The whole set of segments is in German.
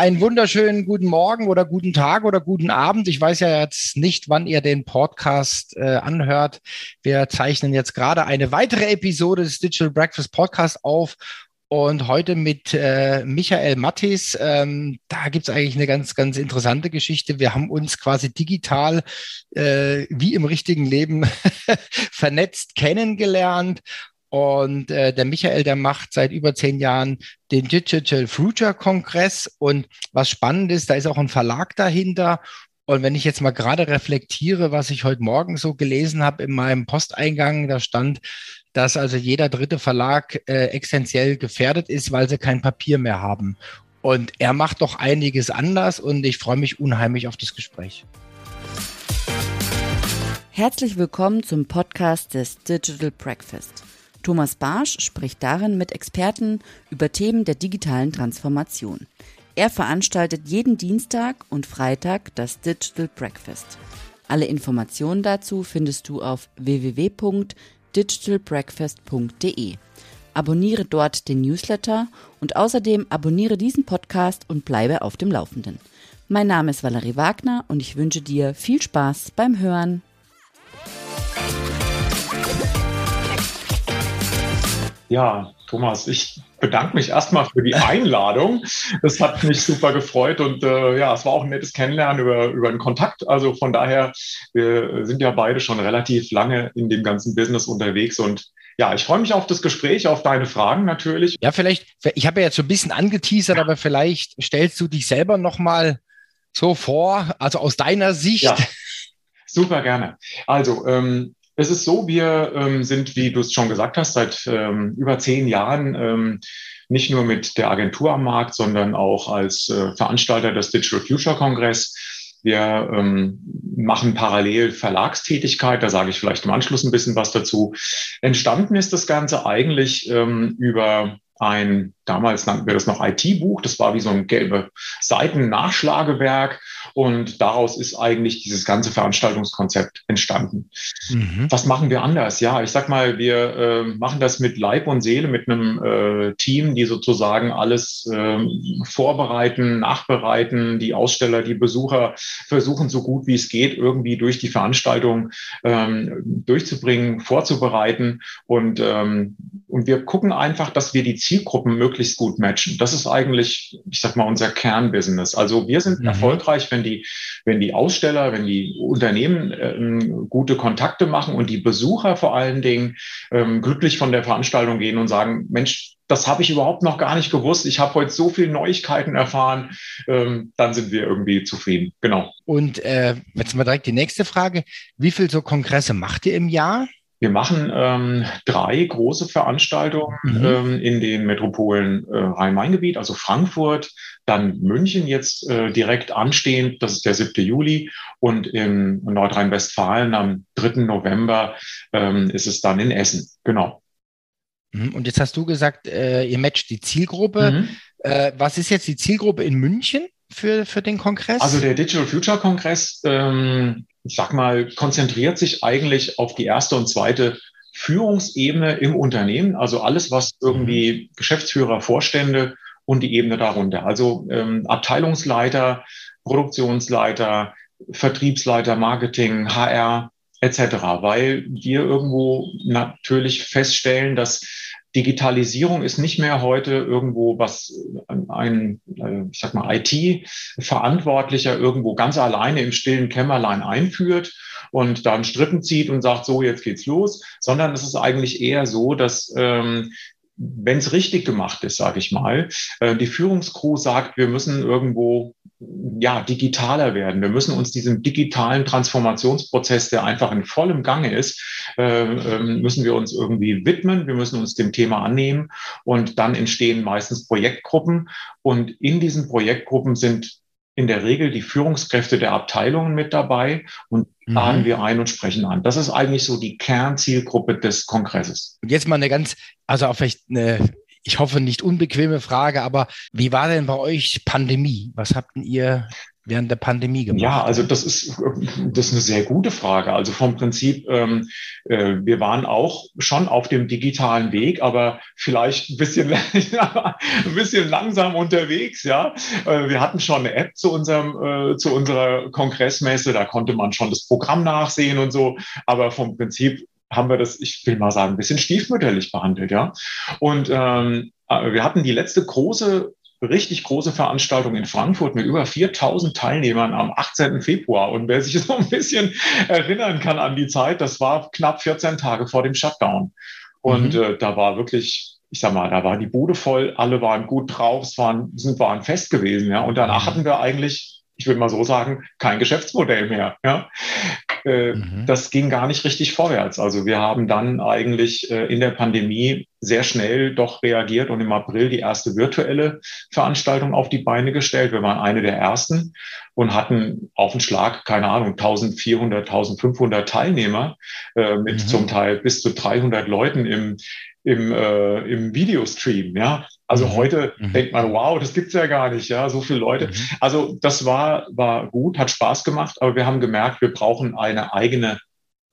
Einen wunderschönen guten Morgen oder guten Tag oder guten Abend. Ich weiß ja jetzt nicht, wann ihr den Podcast äh, anhört. Wir zeichnen jetzt gerade eine weitere Episode des Digital Breakfast Podcast auf und heute mit äh, Michael Mattis, ähm, da gibt's eigentlich eine ganz, ganz interessante Geschichte. Wir haben uns quasi digital äh, wie im richtigen Leben vernetzt kennengelernt. Und äh, der Michael, der macht seit über zehn Jahren den Digital Future Kongress. Und was spannend ist, da ist auch ein Verlag dahinter. Und wenn ich jetzt mal gerade reflektiere, was ich heute Morgen so gelesen habe in meinem Posteingang, da stand, dass also jeder dritte Verlag äh, essentiell gefährdet ist, weil sie kein Papier mehr haben. Und er macht doch einiges anders und ich freue mich unheimlich auf das Gespräch. Herzlich willkommen zum Podcast des Digital Breakfast. Thomas Barsch spricht darin mit Experten über Themen der digitalen Transformation. Er veranstaltet jeden Dienstag und Freitag das Digital Breakfast. Alle Informationen dazu findest du auf www digitalbreakfast.de. Abonniere dort den Newsletter und außerdem abonniere diesen Podcast und bleibe auf dem Laufenden. Mein Name ist Valerie Wagner und ich wünsche dir viel Spaß beim Hören. Ja, Thomas, ich bedanke mich erstmal für die Einladung. Das hat mich super gefreut und äh, ja, es war auch ein nettes Kennenlernen über, über einen Kontakt. Also von daher, wir sind ja beide schon relativ lange in dem ganzen Business unterwegs und ja, ich freue mich auf das Gespräch, auf deine Fragen natürlich. Ja, vielleicht, ich habe ja jetzt so ein bisschen angeteasert, aber vielleicht stellst du dich selber nochmal so vor, also aus deiner Sicht. Ja, super gerne. Also, ähm, es ist so, wir ähm, sind, wie du es schon gesagt hast, seit ähm, über zehn Jahren ähm, nicht nur mit der Agentur am Markt, sondern auch als äh, Veranstalter des Digital Future Kongress. Wir ähm, machen parallel Verlagstätigkeit, da sage ich vielleicht im Anschluss ein bisschen was dazu. Entstanden ist das Ganze eigentlich ähm, über ein, damals nannten wir das noch IT-Buch, das war wie so ein gelbe Seiten-Nachschlagewerk und daraus ist eigentlich dieses ganze Veranstaltungskonzept entstanden. Mhm. Was machen wir anders? Ja, ich sag mal, wir äh, machen das mit Leib und Seele, mit einem äh, Team, die sozusagen alles äh, vorbereiten, nachbereiten, die Aussteller, die Besucher versuchen so gut wie es geht, irgendwie durch die Veranstaltung ähm, durchzubringen, vorzubereiten und, ähm, und wir gucken einfach, dass wir die Zielgruppen möglichst gut matchen. Das ist eigentlich, ich sag mal, unser Kernbusiness. Also wir sind mhm. erfolgreich, wenn die, wenn die Aussteller, wenn die Unternehmen ähm, gute Kontakte machen und die Besucher vor allen Dingen ähm, glücklich von der Veranstaltung gehen und sagen, Mensch, das habe ich überhaupt noch gar nicht gewusst. Ich habe heute so viele Neuigkeiten erfahren. Ähm, dann sind wir irgendwie zufrieden. Genau. Und äh, jetzt mal direkt die nächste Frage. Wie viel so Kongresse macht ihr im Jahr? Wir machen ähm, drei große Veranstaltungen mhm. ähm, in den Metropolen äh, Rhein-Main-Gebiet, also Frankfurt, dann München jetzt äh, direkt anstehend, das ist der 7. Juli, und in Nordrhein-Westfalen am 3. November ähm, ist es dann in Essen. Genau. Mhm. Und jetzt hast du gesagt, äh, ihr matcht die Zielgruppe. Mhm. Äh, was ist jetzt die Zielgruppe in München? Für, für den Kongress? Also der Digital Future Kongress ähm, ich sag mal, konzentriert sich eigentlich auf die erste und zweite Führungsebene im Unternehmen, also alles, was irgendwie mhm. Geschäftsführer, Vorstände und die Ebene darunter, also ähm, Abteilungsleiter, Produktionsleiter, Vertriebsleiter, Marketing, HR etc., weil wir irgendwo natürlich feststellen, dass Digitalisierung ist nicht mehr heute irgendwo, was ein, ich sag mal, IT-Verantwortlicher irgendwo ganz alleine im stillen Kämmerlein einführt und dann Strippen zieht und sagt, so, jetzt geht's los, sondern es ist eigentlich eher so, dass ähm, wenn es richtig gemacht ist, sage ich mal, äh, die Führungskrew sagt, wir müssen irgendwo ja, digitaler werden. Wir müssen uns diesem digitalen Transformationsprozess, der einfach in vollem Gange ist, äh, ähm, müssen wir uns irgendwie widmen. Wir müssen uns dem Thema annehmen und dann entstehen meistens Projektgruppen und in diesen Projektgruppen sind in der Regel die Führungskräfte der Abteilungen mit dabei und mhm. laden wir ein und sprechen an. Das ist eigentlich so die Kernzielgruppe des Kongresses. Und jetzt mal eine ganz, also auch vielleicht eine ich hoffe nicht unbequeme Frage, aber wie war denn bei euch Pandemie? Was habt ihr während der Pandemie gemacht? Ja, also das ist, das ist eine sehr gute Frage. Also vom Prinzip, ähm, äh, wir waren auch schon auf dem digitalen Weg, aber vielleicht ein bisschen, ein bisschen langsam unterwegs. Ja, äh, wir hatten schon eine App zu unserem, äh, zu unserer Kongressmesse. Da konnte man schon das Programm nachsehen und so. Aber vom Prinzip haben wir das, ich will mal sagen, ein bisschen stiefmütterlich behandelt, ja. Und ähm, äh, wir hatten die letzte große richtig große Veranstaltung in Frankfurt mit über 4000 Teilnehmern am 18. Februar. Und wer sich so ein bisschen erinnern kann an die Zeit, das war knapp 14 Tage vor dem Shutdown. Und mhm. äh, da war wirklich, ich sag mal, da war die Bude voll, alle waren gut drauf, es waren, sind, waren fest gewesen. Ja. Und danach mhm. hatten wir eigentlich, ich würde mal so sagen, kein Geschäftsmodell mehr. Ja. Äh, mhm. Das ging gar nicht richtig vorwärts. Also wir haben dann eigentlich äh, in der Pandemie sehr schnell doch reagiert und im April die erste virtuelle Veranstaltung auf die Beine gestellt. Wir waren eine der ersten und hatten auf den Schlag, keine Ahnung, 1400, 1500 Teilnehmer äh, mit mhm. zum Teil bis zu 300 Leuten im, im, äh, im Videostream. Ja, also mhm. heute mhm. denkt man, wow, das gibt's ja gar nicht, ja, so viele Leute. Mhm. Also das war, war gut, hat Spaß gemacht, aber wir haben gemerkt, wir brauchen eine eigene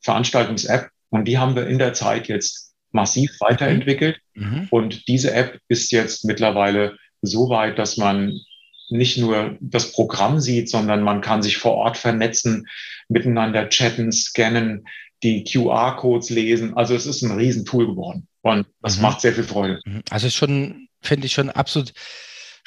Veranstaltungs-App und die haben wir in der Zeit jetzt massiv weiterentwickelt. Mhm. Und diese App ist jetzt mittlerweile so weit, dass man nicht nur das Programm sieht, sondern man kann sich vor Ort vernetzen, miteinander chatten, scannen, die QR-Codes lesen. Also es ist ein Riesentool geworden und das mhm. macht sehr viel Freude. Mhm. Also schon, finde ich schon absolut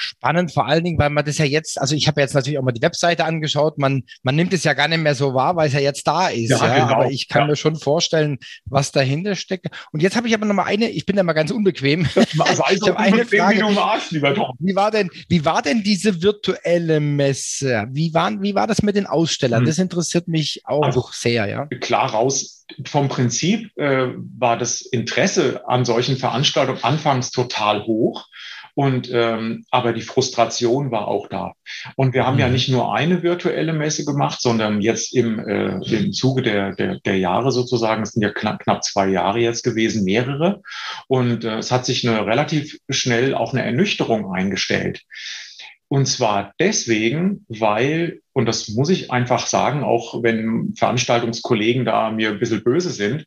spannend, vor allen Dingen, weil man das ja jetzt, also ich habe jetzt natürlich auch mal die Webseite angeschaut, man, man nimmt es ja gar nicht mehr so wahr, weil es ja jetzt da ist. Ja, ja. Genau. Aber ich kann ja. mir schon vorstellen, was dahinter steckt. Und jetzt habe ich aber noch mal eine, ich bin ja mal ganz unbequem. Also ich habe eine Frage. Lieber Tom. wie war denn, wie war denn diese virtuelle Messe? Wie, waren, wie war das mit den Ausstellern? Hm. Das interessiert mich auch also, sehr, ja. Klar raus, vom Prinzip äh, war das Interesse an solchen Veranstaltungen anfangs total hoch. Und ähm, aber die Frustration war auch da. Und wir haben mhm. ja nicht nur eine virtuelle Messe gemacht, sondern jetzt im, äh, im Zuge der, der, der Jahre sozusagen, es sind ja knapp, knapp zwei Jahre jetzt gewesen, mehrere. Und äh, es hat sich eine relativ schnell auch eine Ernüchterung eingestellt. Und zwar deswegen, weil, und das muss ich einfach sagen, auch wenn Veranstaltungskollegen da mir ein bisschen böse sind,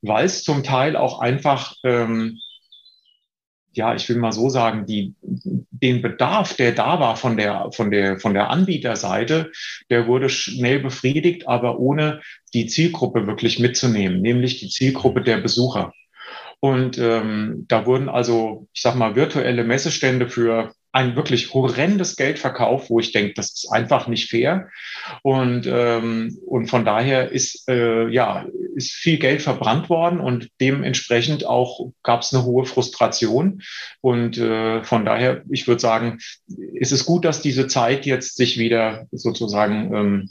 weil es zum Teil auch einfach ähm, ja, ich will mal so sagen, die, den Bedarf, der da war von der, von der, von der Anbieterseite, der wurde schnell befriedigt, aber ohne die Zielgruppe wirklich mitzunehmen, nämlich die Zielgruppe der Besucher. Und ähm, da wurden also, ich sag mal, virtuelle Messestände für ein wirklich horrendes Geld verkauft, wo ich denke, das ist einfach nicht fair. Und, ähm, und von daher ist, äh, ja, ist viel Geld verbrannt worden und dementsprechend auch gab es eine hohe Frustration. Und äh, von daher, ich würde sagen, ist es gut, dass diese Zeit jetzt sich wieder sozusagen ähm,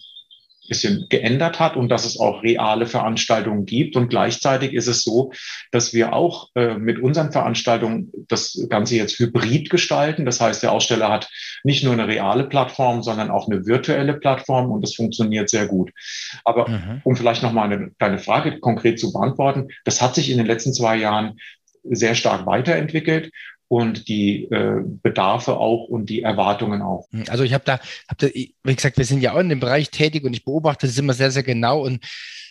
bisschen geändert hat und dass es auch reale Veranstaltungen gibt. Und gleichzeitig ist es so, dass wir auch äh, mit unseren Veranstaltungen das Ganze jetzt hybrid gestalten. Das heißt, der Aussteller hat nicht nur eine reale Plattform, sondern auch eine virtuelle Plattform und das funktioniert sehr gut. Aber mhm. um vielleicht nochmal eine, deine Frage konkret zu beantworten, das hat sich in den letzten zwei Jahren sehr stark weiterentwickelt und die äh, Bedarfe auch und die Erwartungen auch. Hm, also ich habe da, hab da, wie gesagt, wir sind ja auch in dem Bereich tätig und ich beobachte das immer sehr, sehr genau und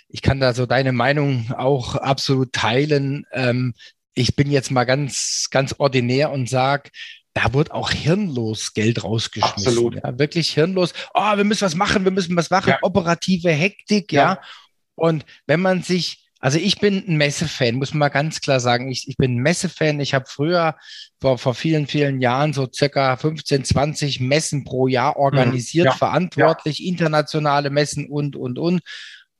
ich kann da so deine Meinung auch absolut teilen. Ähm, ich bin jetzt mal ganz, ganz ordinär und sage, da wird auch hirnlos Geld rausgeschmissen. Absolut. Ja, wirklich hirnlos. Oh, wir müssen was machen, wir müssen was machen. Ja. Operative Hektik, ja. ja. Und wenn man sich also ich bin ein Messefan, muss man mal ganz klar sagen. Ich, ich bin ein Messefan. Ich habe früher vor, vor vielen, vielen Jahren so circa 15, 20 Messen pro Jahr organisiert, ja, verantwortlich, ja. internationale Messen und, und, und.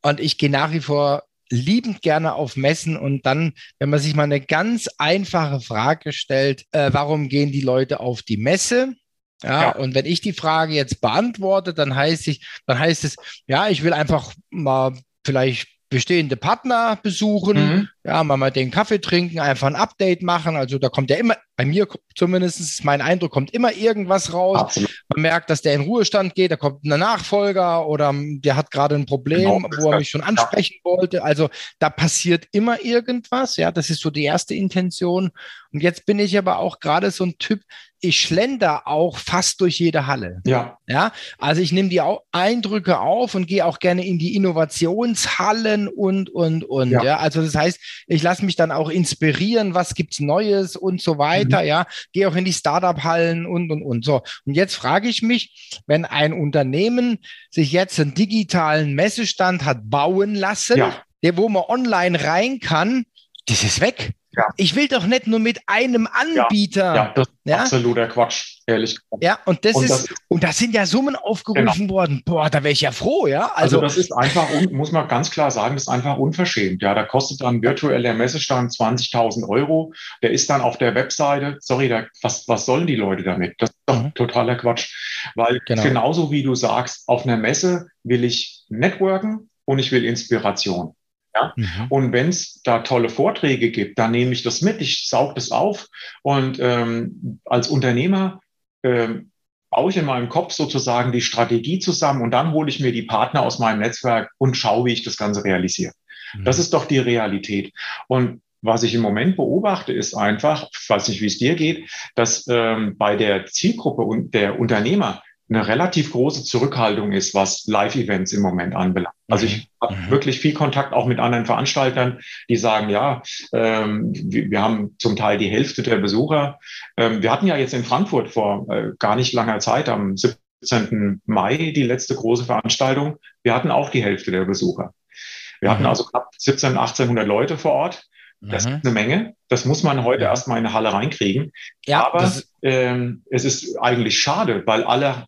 Und ich gehe nach wie vor liebend gerne auf Messen und dann, wenn man sich mal eine ganz einfache Frage stellt, äh, warum gehen die Leute auf die Messe? Ja, ja, und wenn ich die Frage jetzt beantworte, dann heißt ich, dann heißt es, ja, ich will einfach mal vielleicht bestehende Partner besuchen, mhm. ja, mal, mal den Kaffee trinken, einfach ein Update machen. Also da kommt ja immer, bei mir zumindest ist mein Eindruck, kommt immer irgendwas raus. Absolut. Man merkt, dass der in Ruhestand geht, da kommt ein Nachfolger oder der hat gerade ein Problem, genau, wo er mich schon ansprechen ja. wollte. Also da passiert immer irgendwas. Ja, das ist so die erste Intention. Und jetzt bin ich aber auch gerade so ein Typ, ich schlender auch fast durch jede Halle. Ja. Ja, also ich nehme die Eindrücke auf und gehe auch gerne in die Innovationshallen und, und, und. Ja. ja. Also das heißt, ich lasse mich dann auch inspirieren, was gibt's Neues und so weiter. Mhm. Ja, gehe auch in die Startup-Hallen und, und, und. So. Und jetzt frage ich mich, wenn ein Unternehmen sich jetzt einen digitalen Messestand hat bauen lassen, ja. der, wo man online rein kann, das ist weg. Ja. Ich will doch nicht nur mit einem Anbieter. Ja, ja das ist ja? absoluter Quatsch, ehrlich gesagt. Ja, und das und ist, das, und da sind ja Summen aufgerufen genau. worden. Boah, da wäre ich ja froh, ja. Also, also das ist einfach, muss man ganz klar sagen, das ist einfach unverschämt. Ja, da kostet dann virtueller Messestand 20.000 Euro. Der ist dann auf der Webseite, sorry, da, was, was sollen die Leute damit? Das ist doch mhm. totaler Quatsch. Weil genau. genauso wie du sagst, auf einer Messe will ich networken und ich will Inspiration. Ja? Mhm. Und wenn es da tolle Vorträge gibt, dann nehme ich das mit, ich saug das auf und ähm, als Unternehmer ähm, baue ich in meinem Kopf sozusagen die Strategie zusammen und dann hole ich mir die Partner aus meinem Netzwerk und schaue, wie ich das Ganze realisiere. Mhm. Das ist doch die Realität. Und was ich im Moment beobachte, ist einfach, ich weiß nicht, wie es dir geht, dass ähm, bei der Zielgruppe und der Unternehmer eine relativ große Zurückhaltung ist, was Live-Events im Moment anbelangt. Also ich mhm. habe mhm. wirklich viel Kontakt auch mit anderen Veranstaltern, die sagen, ja, ähm, wir, wir, haben zum Teil die Hälfte der Besucher. Ähm, wir hatten ja jetzt in Frankfurt vor äh, gar nicht langer Zeit, am 17. Mai, die letzte große Veranstaltung. Wir hatten auch die Hälfte der Besucher. Wir mhm. hatten also knapp 17, 1800 Leute vor Ort. Das mhm. ist eine Menge. Das muss man heute ja. erstmal in eine Halle reinkriegen. Ja, Aber ähm, es ist eigentlich schade, weil alle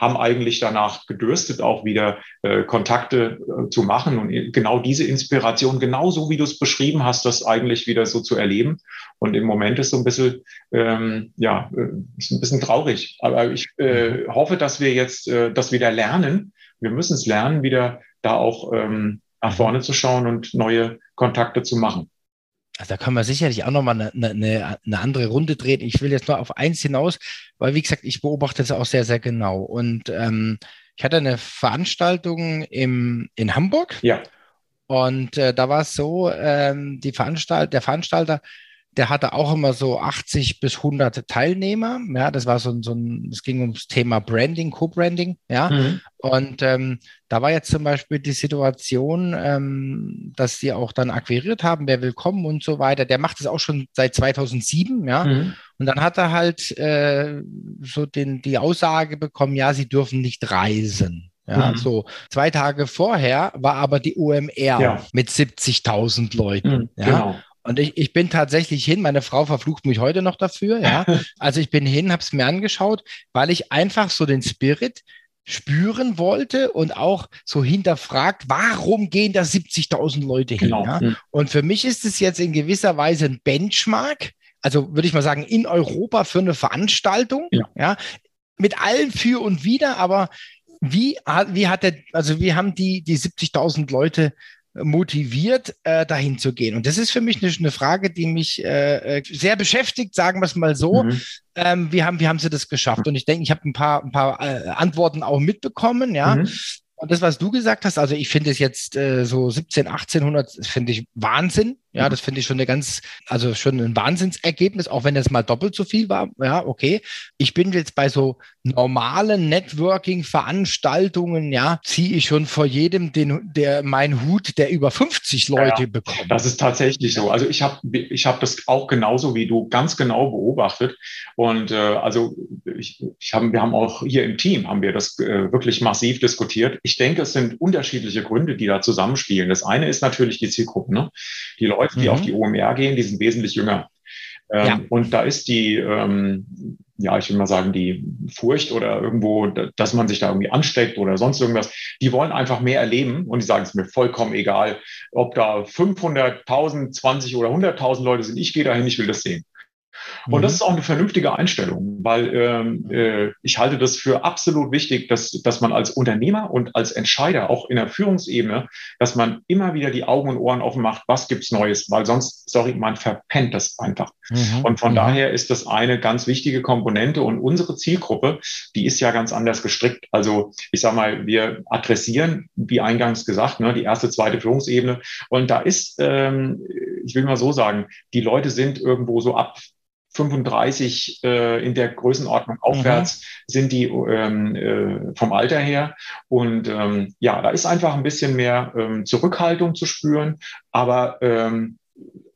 haben eigentlich danach gedürstet, auch wieder äh, Kontakte äh, zu machen und genau diese Inspiration, genauso wie du es beschrieben hast, das eigentlich wieder so zu erleben. Und im Moment ist so ein bisschen, ähm, ja, äh, ist ein bisschen traurig. Aber ich äh, hoffe, dass wir jetzt äh, das wieder lernen. Wir müssen es lernen, wieder da auch ähm, nach vorne zu schauen und neue Kontakte zu machen. Also da können wir sicherlich auch nochmal eine, eine, eine andere Runde drehen. Ich will jetzt nur auf eins hinaus, weil wie gesagt, ich beobachte es auch sehr, sehr genau. Und ähm, ich hatte eine Veranstaltung im, in Hamburg. Ja. Und äh, da war es so, ähm, die Veranstalt der Veranstalter der hatte auch immer so 80 bis 100 Teilnehmer. Ja, das war so, ein, so ein, es ging ums Thema Branding, Co-Branding. Ja, mhm. und ähm, da war jetzt zum Beispiel die Situation, ähm, dass sie auch dann akquiriert haben, wer will kommen und so weiter. Der macht es auch schon seit 2007. Ja, mhm. und dann hat er halt äh, so den, die Aussage bekommen, ja, sie dürfen nicht reisen. Ja, mhm. so zwei Tage vorher war aber die OMR ja. mit 70.000 Leuten. Mhm, ja, genau. Und ich, ich bin tatsächlich hin, meine Frau verflucht mich heute noch dafür, ja. Also ich bin hin, habe es mir angeschaut, weil ich einfach so den Spirit spüren wollte und auch so hinterfragt, warum gehen da 70.000 Leute hin? Genau. Ja? Mhm. Und für mich ist es jetzt in gewisser Weise ein Benchmark, also würde ich mal sagen, in Europa für eine Veranstaltung, ja, ja mit allen für und wider, aber wie, wie hat der, also wie haben die, die 70.000 Leute motiviert, äh, dahin zu gehen? Und das ist für mich eine, eine Frage, die mich äh, äh sehr beschäftigt, sagen wir es mal so. Mhm. Ähm, wie, haben, wie haben sie das geschafft? Und ich denke, ich habe ein paar, ein paar äh, Antworten auch mitbekommen, ja. Mhm. Und das, was du gesagt hast, also ich finde es jetzt äh, so 17, 1800, finde ich Wahnsinn. Ja, das finde ich schon eine ganz, also schon ein Wahnsinnsergebnis, auch wenn das mal doppelt so viel war. Ja, okay. Ich bin jetzt bei so normalen Networking-Veranstaltungen, ja, ziehe ich schon vor jedem den, der mein Hut, der über 50 Leute ja, bekommt. Das ist tatsächlich so. Also ich habe ich hab das auch genauso wie du ganz genau beobachtet. Und äh, also ich, ich hab, wir haben auch hier im Team haben wir das äh, wirklich massiv diskutiert. Ich denke, es sind unterschiedliche Gründe, die da zusammenspielen. Das eine ist natürlich die Zielgruppe. Ne? Die Leute Leute, die mhm. auf die OMR gehen, die sind wesentlich jünger. Ähm, ja. Und da ist die, ähm, ja, ich will mal sagen, die Furcht oder irgendwo, dass man sich da irgendwie ansteckt oder sonst irgendwas, die wollen einfach mehr erleben und die sagen, es ist mir vollkommen egal, ob da 500, 1000, 20 oder 100.000 Leute sind, ich gehe dahin, ich will das sehen. Und mhm. das ist auch eine vernünftige Einstellung, weil ähm, äh, ich halte das für absolut wichtig, dass, dass man als Unternehmer und als Entscheider, auch in der Führungsebene, dass man immer wieder die Augen und Ohren offen macht, was gibt's Neues, weil sonst, sorry, man verpennt das einfach. Mhm. Und von mhm. daher ist das eine ganz wichtige Komponente und unsere Zielgruppe, die ist ja ganz anders gestrickt. Also ich sage mal, wir adressieren, wie eingangs gesagt, ne, die erste, zweite Führungsebene. Und da ist, ähm, ich will mal so sagen, die Leute sind irgendwo so ab 35 äh, in der Größenordnung mhm. aufwärts mhm. sind die ähm, äh, vom Alter her. Und ähm, ja, da ist einfach ein bisschen mehr ähm, Zurückhaltung zu spüren. Aber ähm,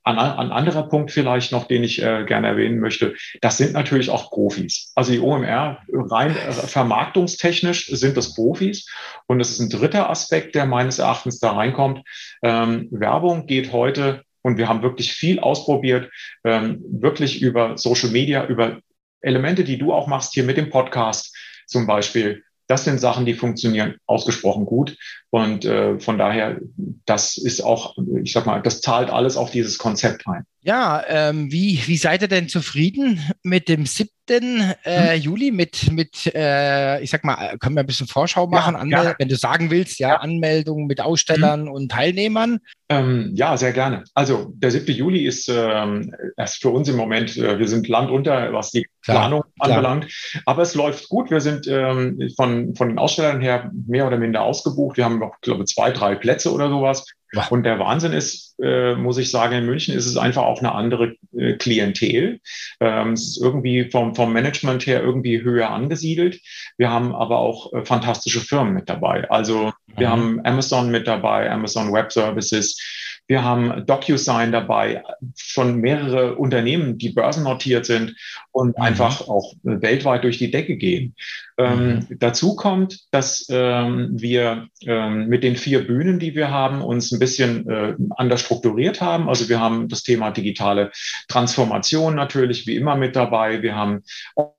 an, an anderer Punkt vielleicht noch, den ich äh, gerne erwähnen möchte, das sind natürlich auch Profis. Also die OMR rein äh, vermarktungstechnisch sind das Profis. Und es ist ein dritter Aspekt, der meines Erachtens da reinkommt. Ähm, Werbung geht heute und wir haben wirklich viel ausprobiert, ähm, wirklich über Social Media, über Elemente, die du auch machst hier mit dem Podcast zum Beispiel. Das sind Sachen, die funktionieren ausgesprochen gut. Und äh, von daher, das ist auch, ich sag mal, das zahlt alles auf dieses Konzept ein. Ja, ähm, wie, wie seid ihr denn zufrieden mit dem 7. Äh, hm. Juli, mit, mit äh, ich sag mal, können wir ein bisschen Vorschau machen, ja, wenn du sagen willst, ja, ja. Anmeldungen mit Ausstellern hm. und Teilnehmern? Ähm, ja, sehr gerne. Also der 7. Juli ist, ähm, ist für uns im Moment, äh, wir sind landunter, was die klar, Planung anbelangt. Klar. Aber es läuft gut. Wir sind ähm, von, von den Ausstellern her mehr oder minder ausgebucht. Wir haben noch, glaube zwei, drei Plätze oder sowas. Und der Wahnsinn ist, äh, muss ich sagen, in München ist es einfach auch eine andere äh, Klientel. Ähm, es ist irgendwie vom, vom Management her irgendwie höher angesiedelt. Wir haben aber auch äh, fantastische Firmen mit dabei. Also wir mhm. haben Amazon mit dabei, Amazon Web Services. Wir haben DocuSign dabei, schon mehrere Unternehmen, die börsennotiert sind und mhm. einfach auch weltweit durch die Decke gehen. Ähm, mhm. dazu kommt, dass ähm, wir ähm, mit den vier Bühnen, die wir haben, uns ein bisschen äh, anders strukturiert haben. Also wir haben das Thema digitale Transformation natürlich wie immer mit dabei. Wir haben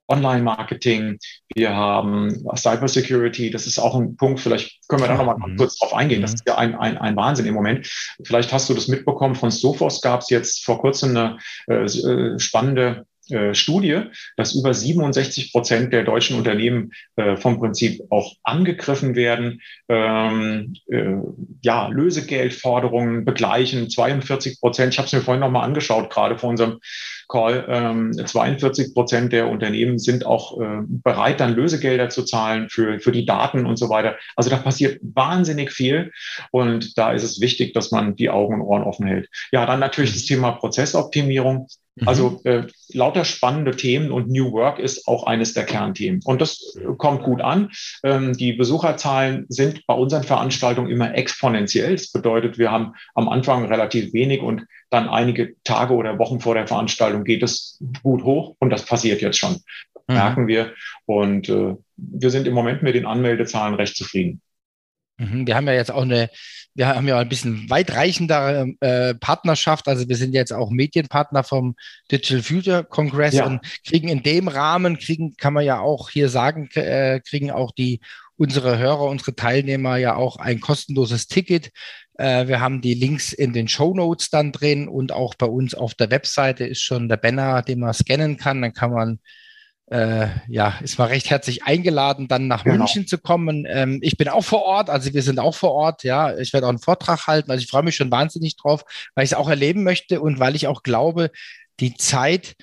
Online-Marketing, wir haben Cybersecurity. Das ist auch ein Punkt, vielleicht können wir da nochmal mhm. kurz drauf eingehen. Das mhm. ist ja ein, ein, ein Wahnsinn im Moment. Vielleicht hast du das mitbekommen. Von Sophos gab es jetzt vor kurzem eine äh, äh spannende äh, Studie, dass über 67 Prozent der deutschen Unternehmen äh, vom Prinzip auch angegriffen werden, ähm, äh, ja, Lösegeldforderungen begleichen, 42 Prozent, ich habe es mir vorhin nochmal angeschaut, gerade vor unserem Call, ähm, 42 Prozent der Unternehmen sind auch äh, bereit, dann Lösegelder zu zahlen für, für die Daten und so weiter. Also da passiert wahnsinnig viel und da ist es wichtig, dass man die Augen und Ohren offen hält. Ja, dann natürlich das Thema Prozessoptimierung. Mhm. Also äh, lauter spannende Themen und New Work ist auch eines der Kernthemen. Und das äh, kommt gut an. Ähm, die Besucherzahlen sind bei unseren Veranstaltungen immer exponentiell. Das bedeutet, wir haben am Anfang relativ wenig und dann einige Tage oder Wochen vor der Veranstaltung geht es gut hoch und das passiert jetzt schon. Mhm. Merken wir. Und äh, wir sind im Moment mit den Anmeldezahlen recht zufrieden. Mhm. Wir haben ja jetzt auch eine, wir haben ja ein bisschen weitreichendere äh, Partnerschaft. Also wir sind jetzt auch Medienpartner vom Digital Future Congress ja. und kriegen in dem Rahmen, kriegen, kann man ja auch hier sagen, äh, kriegen auch die unsere Hörer, unsere Teilnehmer ja auch ein kostenloses Ticket. Äh, wir haben die Links in den Show Notes dann drin und auch bei uns auf der Webseite ist schon der Banner, den man scannen kann. Dann kann man äh, ja, ist mal recht herzlich eingeladen, dann nach genau. München zu kommen. Ähm, ich bin auch vor Ort, also wir sind auch vor Ort, ja. Ich werde auch einen Vortrag halten. Also ich freue mich schon wahnsinnig drauf, weil ich es auch erleben möchte und weil ich auch glaube, die Zeit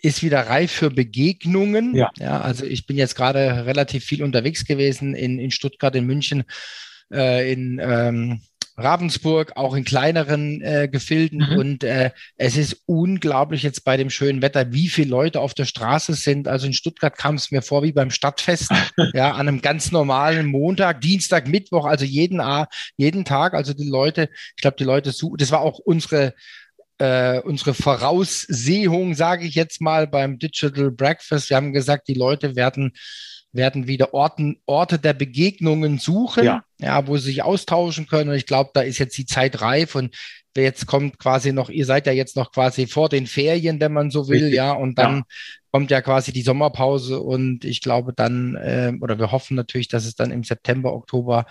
ist wieder reif für Begegnungen. Ja. ja also ich bin jetzt gerade relativ viel unterwegs gewesen in, in Stuttgart, in München, äh, in ähm, Ravensburg, auch in kleineren äh, Gefilden. Mhm. Und äh, es ist unglaublich jetzt bei dem schönen Wetter, wie viele Leute auf der Straße sind. Also in Stuttgart kam es mir vor wie beim Stadtfest, ja, an einem ganz normalen Montag, Dienstag, Mittwoch, also jeden, jeden Tag. Also die Leute, ich glaube, die Leute suchen, das war auch unsere äh, unsere Voraussehung, sage ich jetzt mal, beim Digital Breakfast. Wir haben gesagt, die Leute werden werden wieder Orten, Orte der Begegnungen suchen, ja. ja, wo sie sich austauschen können. Und ich glaube, da ist jetzt die Zeit reif und jetzt kommt quasi noch, ihr seid ja jetzt noch quasi vor den Ferien, wenn man so will, Richtig. ja, und dann ja. kommt ja quasi die Sommerpause und ich glaube dann, äh, oder wir hoffen natürlich, dass es dann im September, Oktober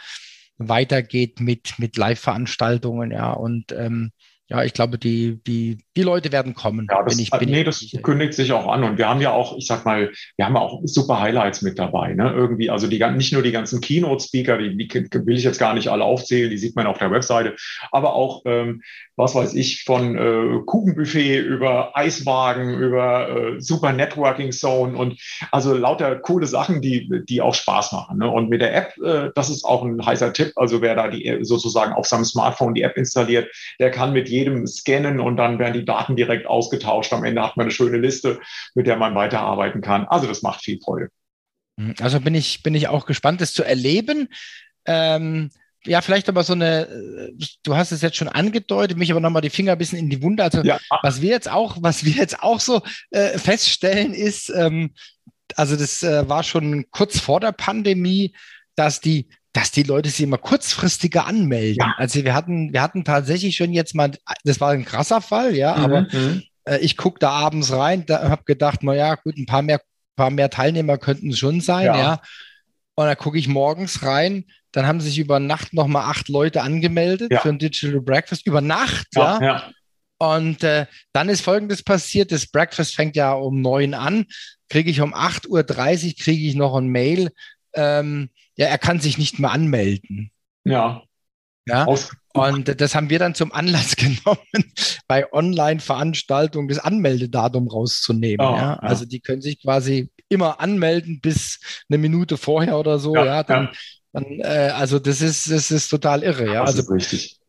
weitergeht mit, mit Live-Veranstaltungen, ja, und ähm, ja, ich glaube, die, die, die Leute werden kommen. Ja, das, bin ich, bin nee, ich das sicher. kündigt sich auch an. Und wir haben ja auch, ich sag mal, wir haben ja auch super Highlights mit dabei. Ne? Irgendwie, also die, nicht nur die ganzen Keynote-Speaker, die, die will ich jetzt gar nicht alle aufzählen, die sieht man auf der Webseite, aber auch, ähm, was weiß ich, von äh, Kuchenbuffet über Eiswagen, über äh, Super Networking Zone und also lauter coole Sachen, die, die auch Spaß machen. Ne? Und mit der App, äh, das ist auch ein heißer Tipp. Also wer da die sozusagen auf seinem Smartphone die App installiert, der kann mit jedem scannen und dann werden die Daten direkt ausgetauscht. Am Ende hat man eine schöne Liste, mit der man weiterarbeiten kann. Also das macht viel Freude. Mhm. Also bin ich, bin ich auch gespannt, das zu erleben. Ähm, ja, vielleicht aber so eine, du hast es jetzt schon angedeutet, mich aber nochmal die Finger ein bisschen in die Wunde. Also ja. was wir jetzt auch, was wir jetzt auch so äh, feststellen ist, ähm, also das äh, war schon kurz vor der Pandemie, dass die dass die Leute sich immer kurzfristiger anmelden. Ja. Also wir hatten, wir hatten tatsächlich schon jetzt mal, das war ein krasser Fall, ja, mhm, aber mhm. äh, ich gucke da abends rein, da habe gedacht, na ja, gut, ein paar mehr, paar mehr Teilnehmer könnten es schon sein, ja. ja. Und dann gucke ich morgens rein, dann haben sich über Nacht nochmal acht Leute angemeldet ja. für ein Digital Breakfast. Über Nacht, ja. ja. Und äh, dann ist Folgendes passiert. Das Breakfast fängt ja um neun an. Kriege ich um 8.30 Uhr kriege ich noch ein Mail. Ähm, ja, er kann sich nicht mehr anmelden. Ja. Ja. Und das haben wir dann zum Anlass genommen, bei Online-Veranstaltungen das Anmeldedatum rauszunehmen. Oh, ja. Also die können sich quasi immer anmelden bis eine Minute vorher oder so. Ja, ja dann, dann äh, also das ist, das ist total irre. Ja, das also richtig.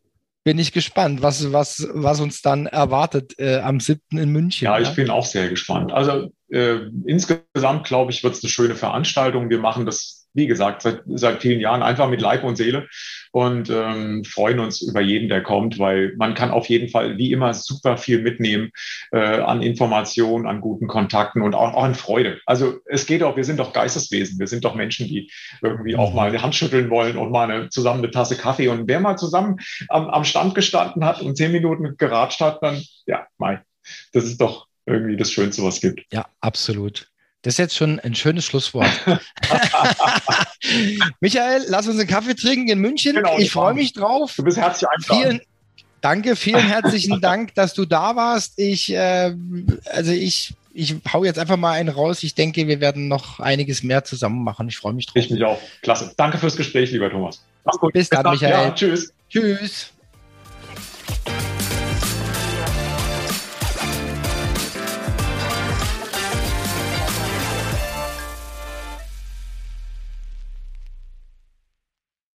Bin ich gespannt, was, was, was uns dann erwartet äh, am 7. in München. Ja, ich bin auch sehr gespannt. Also äh, insgesamt, glaube ich, wird es eine schöne Veranstaltung. Wir machen das wie gesagt, seit, seit vielen Jahren einfach mit Leib und Seele und ähm, freuen uns über jeden, der kommt, weil man kann auf jeden Fall wie immer super viel mitnehmen äh, an Informationen, an guten Kontakten und auch, auch an Freude. Also es geht auch, wir sind doch Geisteswesen, wir sind doch Menschen, die irgendwie auch mal eine Hand schütteln wollen und mal eine, zusammen eine Tasse Kaffee. Und wer mal zusammen am, am Stand gestanden hat und zehn Minuten geratscht hat, dann ja, mei, das ist doch irgendwie das Schönste, was es gibt. Ja, absolut. Das ist jetzt schon ein schönes Schlusswort. Michael, lass uns einen Kaffee trinken in München. Genau, ich freue mich drauf. Du bist herzlich eingeladen. Vielen, danke, vielen herzlichen Dank, dass du da warst. Ich, äh, also ich, ich hau jetzt einfach mal einen raus. Ich denke, wir werden noch einiges mehr zusammen machen. Ich freue mich drauf. Ich mich auch. Klasse. Danke fürs Gespräch, lieber Thomas. Mach's gut. Bis, Bis dann, Michael. Ja, tschüss. Tschüss.